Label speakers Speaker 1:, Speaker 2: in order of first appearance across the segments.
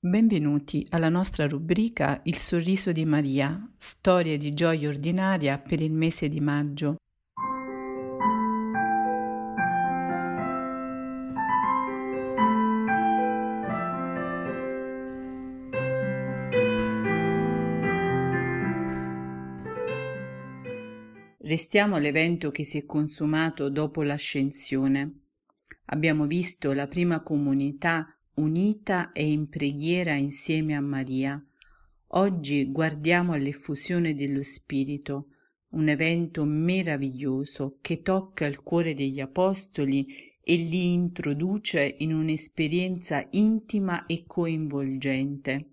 Speaker 1: Benvenuti alla nostra rubrica Il sorriso di Maria, storie di gioia ordinaria per il mese di maggio. Restiamo all'evento che si è consumato dopo l'ascensione. Abbiamo visto la prima comunità unita e in preghiera insieme a Maria. Oggi guardiamo all'effusione dello Spirito, un evento meraviglioso che tocca il cuore degli Apostoli e li introduce in un'esperienza intima e coinvolgente,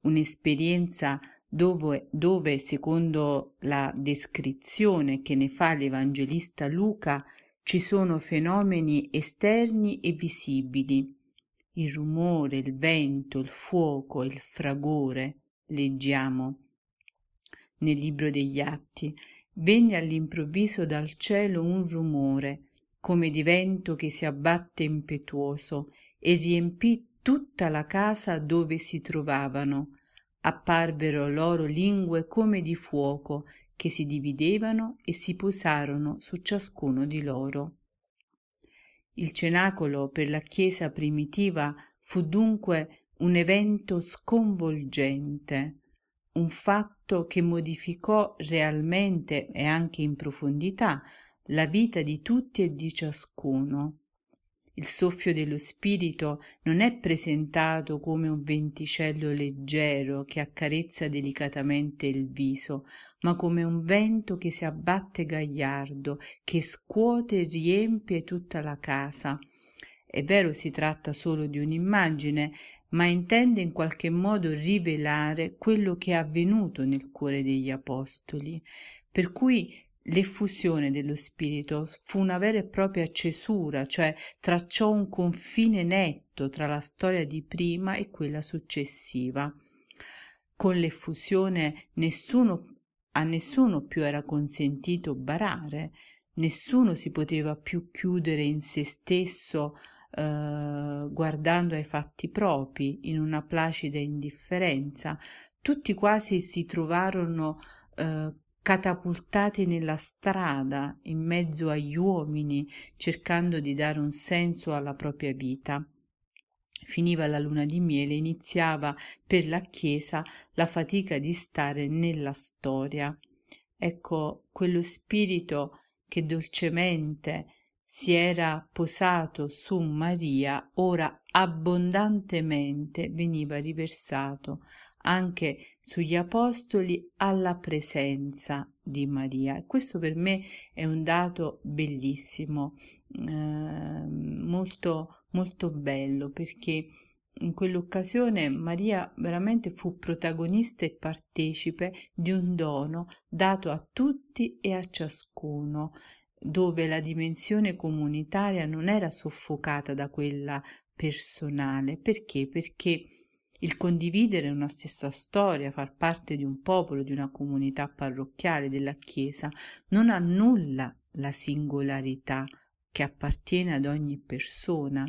Speaker 1: un'esperienza dove, dove, secondo la descrizione che ne fa l'Evangelista Luca, ci sono fenomeni esterni e visibili, il rumore, il vento, il fuoco, il fragore, leggiamo nel libro degli atti. Venne all'improvviso dal cielo un rumore, come di vento che si abbatte impetuoso, e riempì tutta la casa dove si trovavano. Apparvero loro lingue come di fuoco, che si dividevano e si posarono su ciascuno di loro. Il cenacolo per la Chiesa primitiva fu dunque un evento sconvolgente, un fatto che modificò realmente e anche in profondità la vita di tutti e di ciascuno. Il soffio dello spirito non è presentato come un venticello leggero che accarezza delicatamente il viso, ma come un vento che si abbatte gagliardo, che scuote e riempie tutta la casa. È vero si tratta solo di un'immagine, ma intende in qualche modo rivelare quello che è avvenuto nel cuore degli apostoli, per cui l'effusione dello Spirito fu una vera e propria cesura, cioè tracciò un confine netto tra la storia di prima e quella successiva. Con l'effusione nessuno, a nessuno più era consentito barare, nessuno si poteva più chiudere in se stesso eh, guardando ai fatti propri in una placida indifferenza. Tutti quasi si trovarono eh, catapultati nella strada in mezzo agli uomini cercando di dare un senso alla propria vita. Finiva la luna di miele, iniziava per la Chiesa la fatica di stare nella storia. Ecco quello spirito che dolcemente si era posato su Maria, ora abbondantemente veniva riversato anche sugli apostoli alla presenza di Maria. Questo per me è un dato bellissimo, eh, molto, molto bello, perché in quell'occasione Maria veramente fu protagonista e partecipe di un dono dato a tutti e a ciascuno, dove la dimensione comunitaria non era soffocata da quella personale. Perché? Perché il condividere una stessa storia, far parte di un popolo, di una comunità parrocchiale della Chiesa, non annulla la singolarità che appartiene ad ogni persona.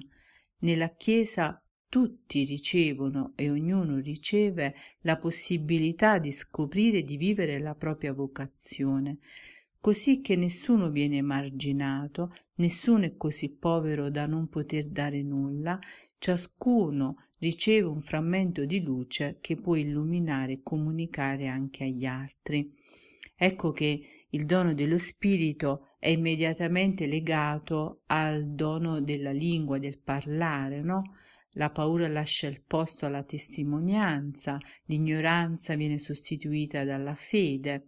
Speaker 1: Nella Chiesa tutti ricevono e ognuno riceve la possibilità di scoprire e di vivere la propria vocazione, così che nessuno viene emarginato, nessuno è così povero da non poter dare nulla, ciascuno riceve un frammento di luce che può illuminare e comunicare anche agli altri. Ecco che il dono dello spirito è immediatamente legato al dono della lingua, del parlare, no? La paura lascia il posto alla testimonianza, l'ignoranza viene sostituita dalla fede.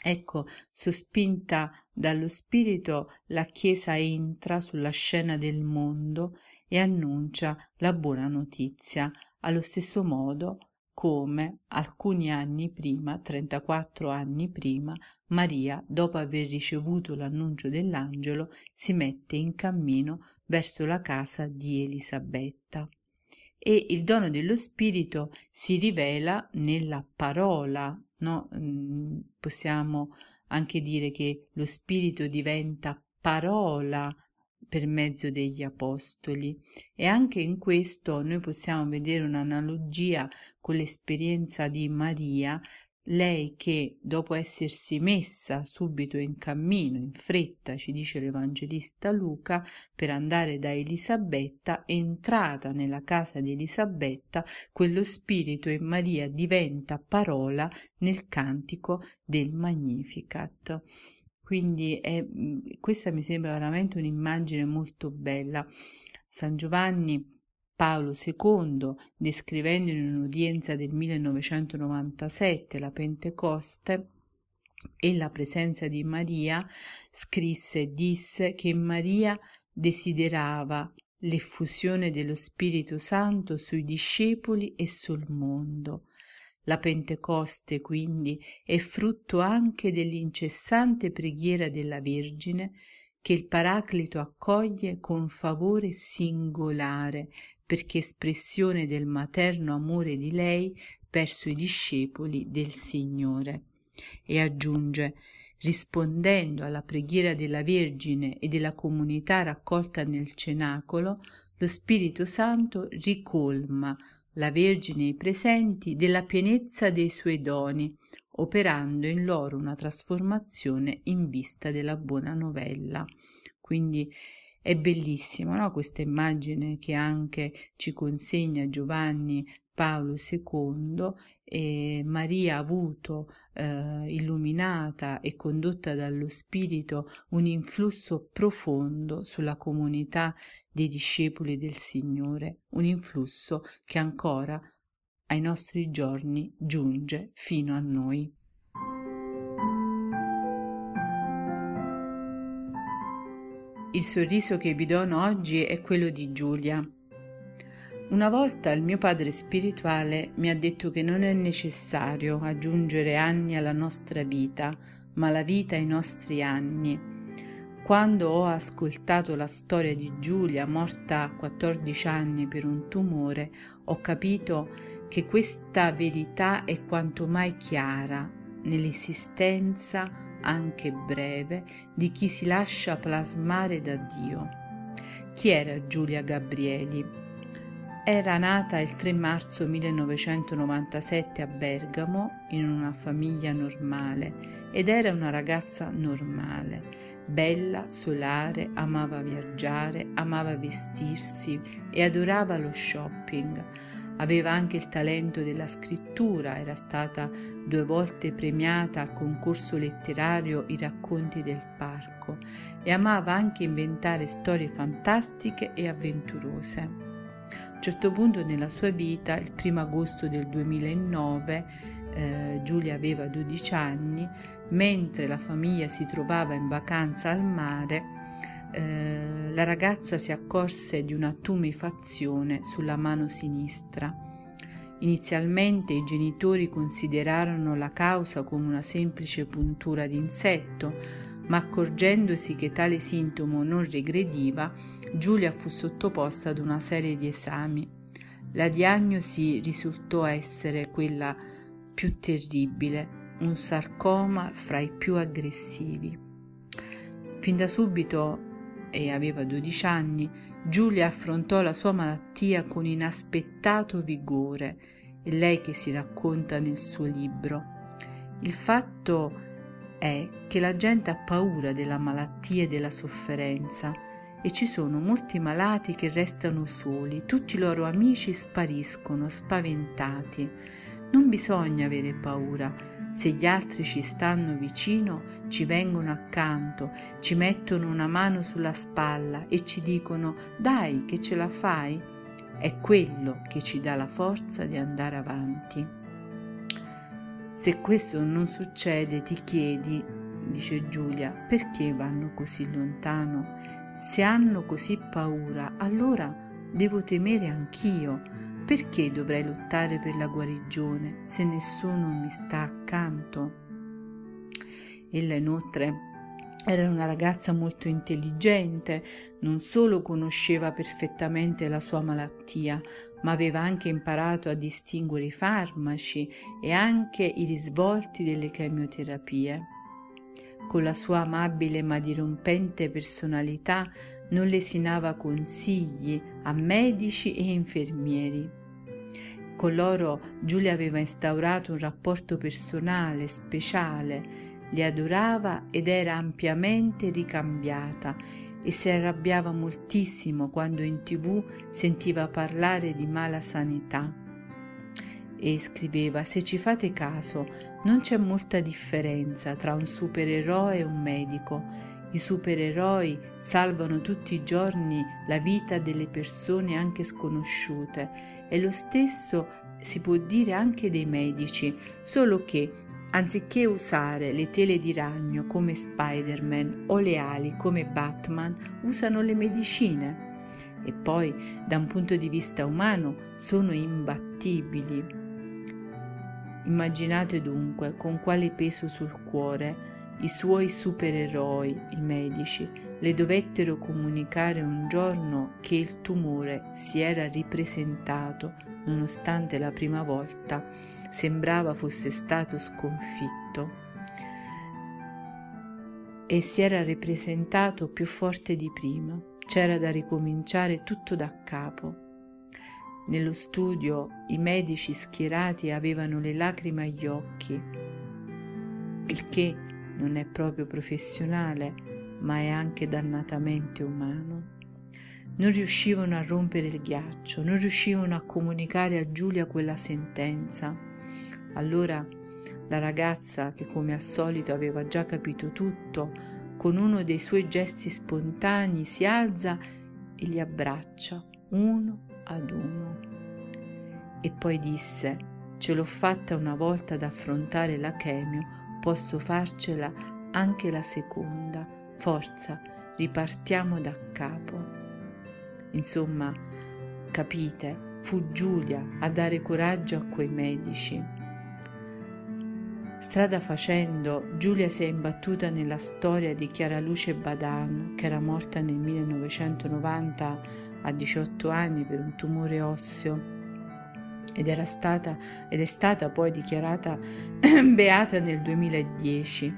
Speaker 1: Ecco, sospinta dallo spirito, la Chiesa entra sulla scena del mondo e annuncia la buona notizia, allo stesso modo come alcuni anni prima, 34 anni prima, Maria, dopo aver ricevuto l'annuncio dell'angelo, si mette in cammino verso la casa di Elisabetta. E il dono dello Spirito si rivela nella parola, no? Mm, possiamo anche dire che lo Spirito diventa parola per mezzo degli apostoli e anche in questo noi possiamo vedere un'analogia con l'esperienza di Maria lei che dopo essersi messa subito in cammino, in fretta, ci dice l'Evangelista Luca, per andare da Elisabetta, entrata nella casa di Elisabetta, quello spirito in Maria diventa parola nel cantico del Magnificat. Quindi è, questa mi sembra veramente un'immagine molto bella. San Giovanni Paolo II, descrivendo in un'udienza del 1997 la Pentecoste e la presenza di Maria, scrisse e disse che Maria desiderava l'effusione dello Spirito Santo sui discepoli e sul mondo. La Pentecoste, quindi, è frutto anche dell'incessante preghiera della Vergine che il Paraclito accoglie con favore singolare perché espressione del materno amore di lei verso i discepoli del Signore. E aggiunge, rispondendo alla preghiera della Vergine e della comunità raccolta nel cenacolo, lo Spirito Santo ricolma la Vergine e i presenti della pienezza dei suoi doni, operando in loro una trasformazione in vista della buona novella. Quindi è bellissimo no? questa immagine che anche ci consegna Giovanni Paolo II e Maria ha avuto eh, illuminata e condotta dallo Spirito un influsso profondo sulla comunità dei discepoli del Signore, un influsso che ancora ai nostri giorni giunge fino a noi. Il sorriso che vi dono oggi è quello di Giulia. Una volta il mio padre spirituale mi ha detto che non è necessario aggiungere anni alla nostra vita, ma la vita ai nostri anni. Quando ho ascoltato la storia di Giulia, morta a 14 anni per un tumore, ho capito che questa verità è quanto mai chiara nell'esistenza anche breve, di chi si lascia plasmare da Dio. Chi era Giulia Gabrieli? Era nata il 3 marzo 1997 a Bergamo in una famiglia normale ed era una ragazza normale, bella, solare, amava viaggiare, amava vestirsi e adorava lo shopping Aveva anche il talento della scrittura, era stata due volte premiata al concorso letterario I racconti del parco e amava anche inventare storie fantastiche e avventurose. A un certo punto nella sua vita, il primo agosto del 2009, eh, Giulia aveva 12 anni, mentre la famiglia si trovava in vacanza al mare, eh, la ragazza si accorse di una tumefazione sulla mano sinistra. Inizialmente i genitori considerarono la causa come una semplice puntura d'insetto, ma accorgendosi che tale sintomo non regrediva, Giulia fu sottoposta ad una serie di esami. La diagnosi risultò essere quella più terribile, un sarcoma fra i più aggressivi. Fin da subito e aveva 12 anni, Giulia affrontò la sua malattia con inaspettato vigore, è lei che si racconta nel suo libro. Il fatto è che la gente ha paura della malattia e della sofferenza e ci sono molti malati che restano soli, tutti i loro amici spariscono spaventati. Non bisogna avere paura, se gli altri ci stanno vicino, ci vengono accanto, ci mettono una mano sulla spalla e ci dicono dai che ce la fai, è quello che ci dà la forza di andare avanti. Se questo non succede ti chiedi, dice Giulia, perché vanno così lontano? Se hanno così paura, allora devo temere anch'io perché dovrei lottare per la guarigione se nessuno mi sta accanto? Ella inoltre era una ragazza molto intelligente, non solo conosceva perfettamente la sua malattia, ma aveva anche imparato a distinguere i farmaci e anche i risvolti delle chemioterapie. Con la sua amabile ma dirompente personalità non lesinava consigli a medici e infermieri. Con loro Giulia aveva instaurato un rapporto personale, speciale, li adorava ed era ampiamente ricambiata e si arrabbiava moltissimo quando in tv sentiva parlare di mala sanità. E scriveva, se ci fate caso, non c'è molta differenza tra un supereroe e un medico. I supereroi salvano tutti i giorni la vita delle persone anche sconosciute e lo stesso si può dire anche dei medici, solo che Anziché usare le tele di ragno come Spider-Man o le ali come Batman, usano le medicine. E poi, da un punto di vista umano, sono imbattibili. Immaginate dunque con quale peso sul cuore i suoi supereroi, i medici, le dovettero comunicare un giorno che il tumore si era ripresentato, nonostante la prima volta sembrava fosse stato sconfitto e si era ripresentato più forte di prima. C'era da ricominciare tutto da capo. Nello studio i medici schierati avevano le lacrime agli occhi, il che non è proprio professionale, ma è anche dannatamente umano. Non riuscivano a rompere il ghiaccio, non riuscivano a comunicare a Giulia quella sentenza. Allora la ragazza, che come al solito aveva già capito tutto, con uno dei suoi gesti spontanei si alza e li abbraccia uno ad uno. E poi disse, ce l'ho fatta una volta ad affrontare la chemio, posso farcela anche la seconda. Forza, ripartiamo da capo. Insomma, capite, fu Giulia a dare coraggio a quei medici Strada facendo, Giulia si è imbattuta nella storia di Chiara Luce Badano, che era morta nel 1990 a 18 anni per un tumore osseo ed, era stata, ed è stata poi dichiarata beata nel 2010.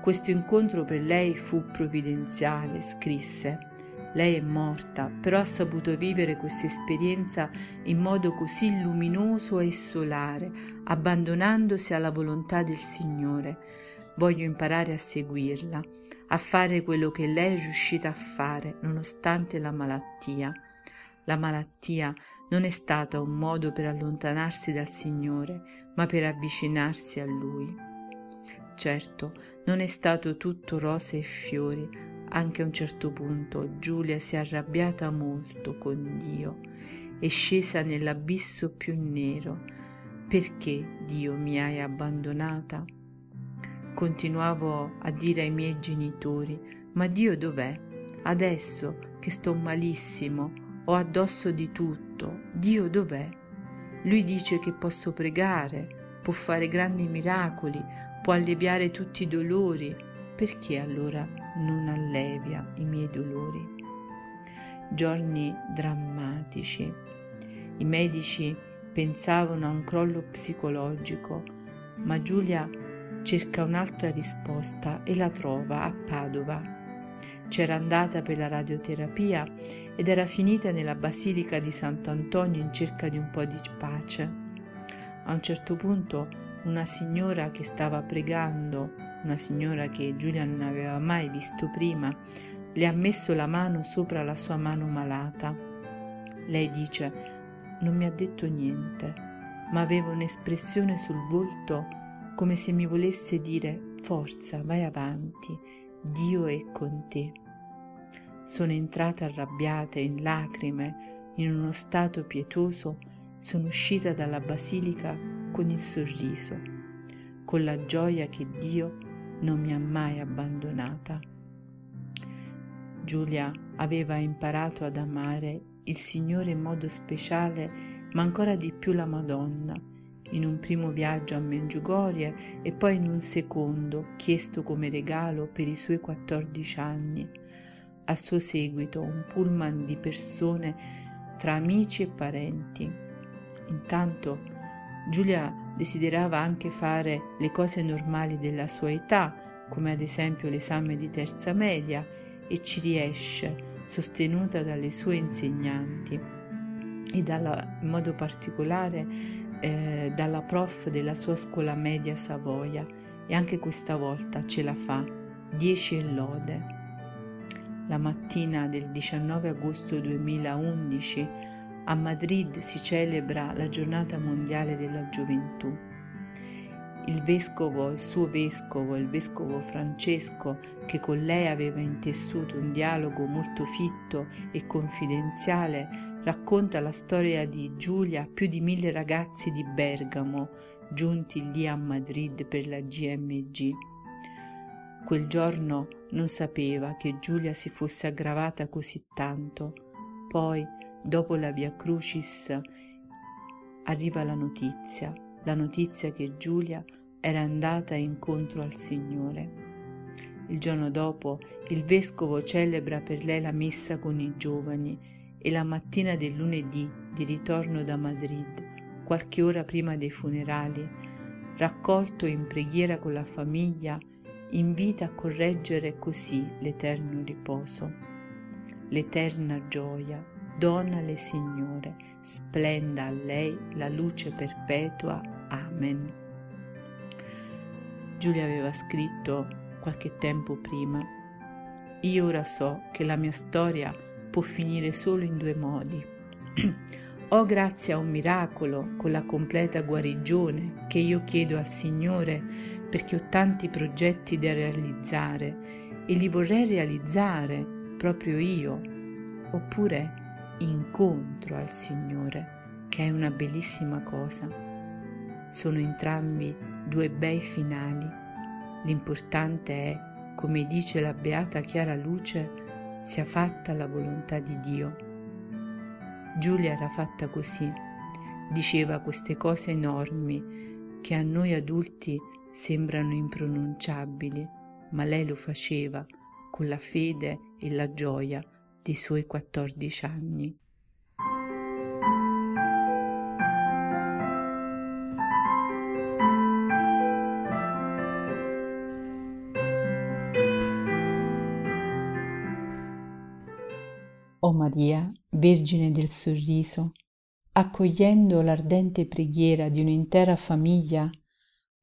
Speaker 1: Questo incontro per lei fu provvidenziale, scrisse. Lei è morta, però ha saputo vivere questa esperienza in modo così luminoso e solare, abbandonandosi alla volontà del Signore. Voglio imparare a seguirla, a fare quello che lei è riuscita a fare, nonostante la malattia. La malattia non è stata un modo per allontanarsi dal Signore, ma per avvicinarsi a Lui. Certo, non è stato tutto rose e fiori, anche a un certo punto Giulia si è arrabbiata molto con Dio e scesa nell'abisso più nero. Perché Dio mi hai abbandonata? Continuavo a dire ai miei genitori, ma Dio dov'è? Adesso che sto malissimo, ho addosso di tutto, Dio dov'è? Lui dice che posso pregare, può fare grandi miracoli, può alleviare tutti i dolori, perché allora non allevia i miei dolori. Giorni drammatici. I medici pensavano a un crollo psicologico, ma Giulia cerca un'altra risposta e la trova a Padova. C'era andata per la radioterapia ed era finita nella basilica di Sant'Antonio in cerca di un po' di pace. A un certo punto una signora che stava pregando una signora che Giulia non aveva mai visto prima, le ha messo la mano sopra la sua mano malata. Lei dice, non mi ha detto niente, ma aveva un'espressione sul volto come se mi volesse dire, forza, vai avanti, Dio è con te. Sono entrata arrabbiata in lacrime, in uno stato pietoso, sono uscita dalla basilica con il sorriso, con la gioia che Dio non mi ha mai abbandonata. Giulia aveva imparato ad amare il Signore in modo speciale, ma ancora di più la Madonna, in un primo viaggio a Mengiugorie e poi in un secondo, chiesto come regalo per i suoi 14 anni. Al suo seguito un pullman di persone tra amici e parenti. Intanto Giulia desiderava anche fare le cose normali della sua età, come ad esempio l'esame di terza media, e ci riesce, sostenuta dalle sue insegnanti e dalla, in modo particolare eh, dalla prof della sua scuola media Savoia e anche questa volta ce la fa, 10 e lode. La mattina del 19 agosto 2011 a Madrid si celebra la giornata mondiale della gioventù il vescovo, il suo vescovo, il vescovo Francesco, che con lei aveva intessuto un dialogo molto fitto e confidenziale, racconta la storia di Giulia a più di mille ragazzi di Bergamo, giunti lì a Madrid per la GMG. Quel giorno non sapeva che Giulia si fosse aggravata così tanto. Poi, dopo la Via Crucis, arriva la notizia la notizia che Giulia era andata incontro al Signore. Il giorno dopo il vescovo celebra per lei la messa con i giovani e la mattina del lunedì di ritorno da Madrid, qualche ora prima dei funerali, raccolto in preghiera con la famiglia, invita a correggere così l'eterno riposo, l'eterna gioia, donale Signore, splenda a lei la luce perpetua. Amen. Giulia aveva scritto qualche tempo prima, io ora so che la mia storia può finire solo in due modi. o grazie a un miracolo con la completa guarigione che io chiedo al Signore perché ho tanti progetti da realizzare e li vorrei realizzare proprio io, oppure incontro al Signore, che è una bellissima cosa. Sono entrambi due bei finali. L'importante è, come dice la beata Chiara Luce, sia fatta la volontà di Dio. Giulia era fatta così, diceva queste cose enormi che a noi adulti sembrano impronunciabili, ma lei lo faceva con la fede e la gioia dei suoi 14 anni. O Maria, Vergine del Sorriso, accogliendo l'ardente preghiera di un'intera famiglia,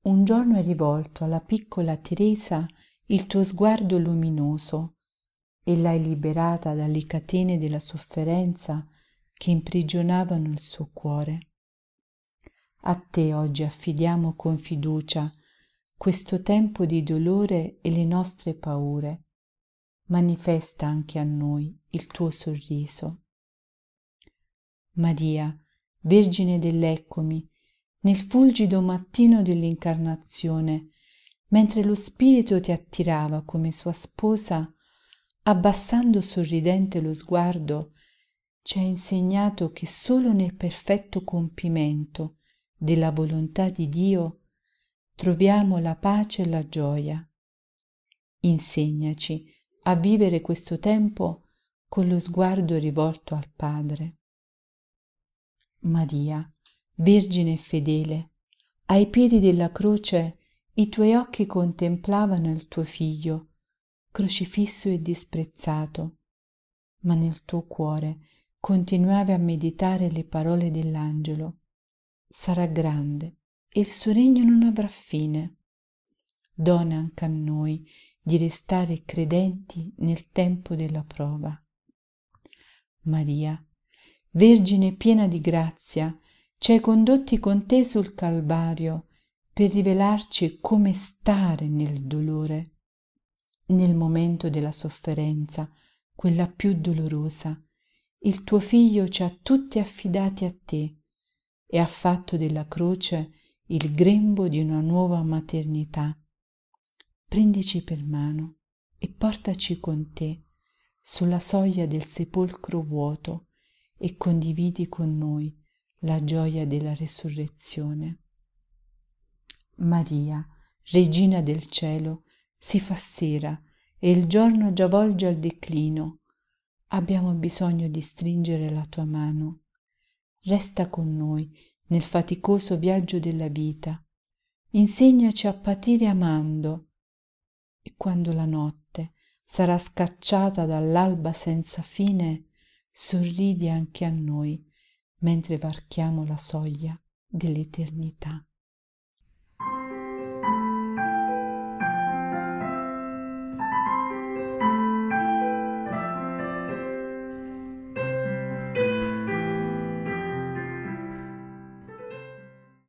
Speaker 1: un giorno hai rivolto alla piccola Teresa il tuo sguardo luminoso e l'hai liberata dalle catene della sofferenza che imprigionavano il suo cuore. A te oggi affidiamo con fiducia questo tempo di dolore e le nostre paure. Manifesta anche a noi il tuo sorriso. Maria, Vergine dell'Eccomi, nel fulgido mattino dell'incarnazione, mentre lo Spirito ti attirava come sua sposa abbassando sorridente lo sguardo, ci ha insegnato che solo nel perfetto compimento della volontà di Dio troviamo la pace e la gioia. Insegnaci a vivere questo tempo con lo sguardo rivolto al Padre. Maria, Vergine fedele, ai piedi della croce i tuoi occhi contemplavano il tuo figlio crocifisso e disprezzato, ma nel tuo cuore continuavi a meditare le parole dell'angelo. Sarà grande e il suo regno non avrà fine. Dona anche a noi di restare credenti nel tempo della prova. Maria, Vergine piena di grazia, ci hai condotti con te sul Calvario per rivelarci come stare nel dolore nel momento della sofferenza, quella più dolorosa, il tuo figlio ci ha tutti affidati a te e ha fatto della croce il grembo di una nuova maternità. Prendici per mano e portaci con te sulla soglia del sepolcro vuoto e condividi con noi la gioia della resurrezione. Maria, Regina del cielo, si fa sera e il giorno già volge al declino. Abbiamo bisogno di stringere la tua mano. Resta con noi nel faticoso viaggio della vita. Insegnaci a patire amando. E quando la notte sarà scacciata dall'alba senza fine, sorridi anche a noi mentre varchiamo la soglia dell'eternità.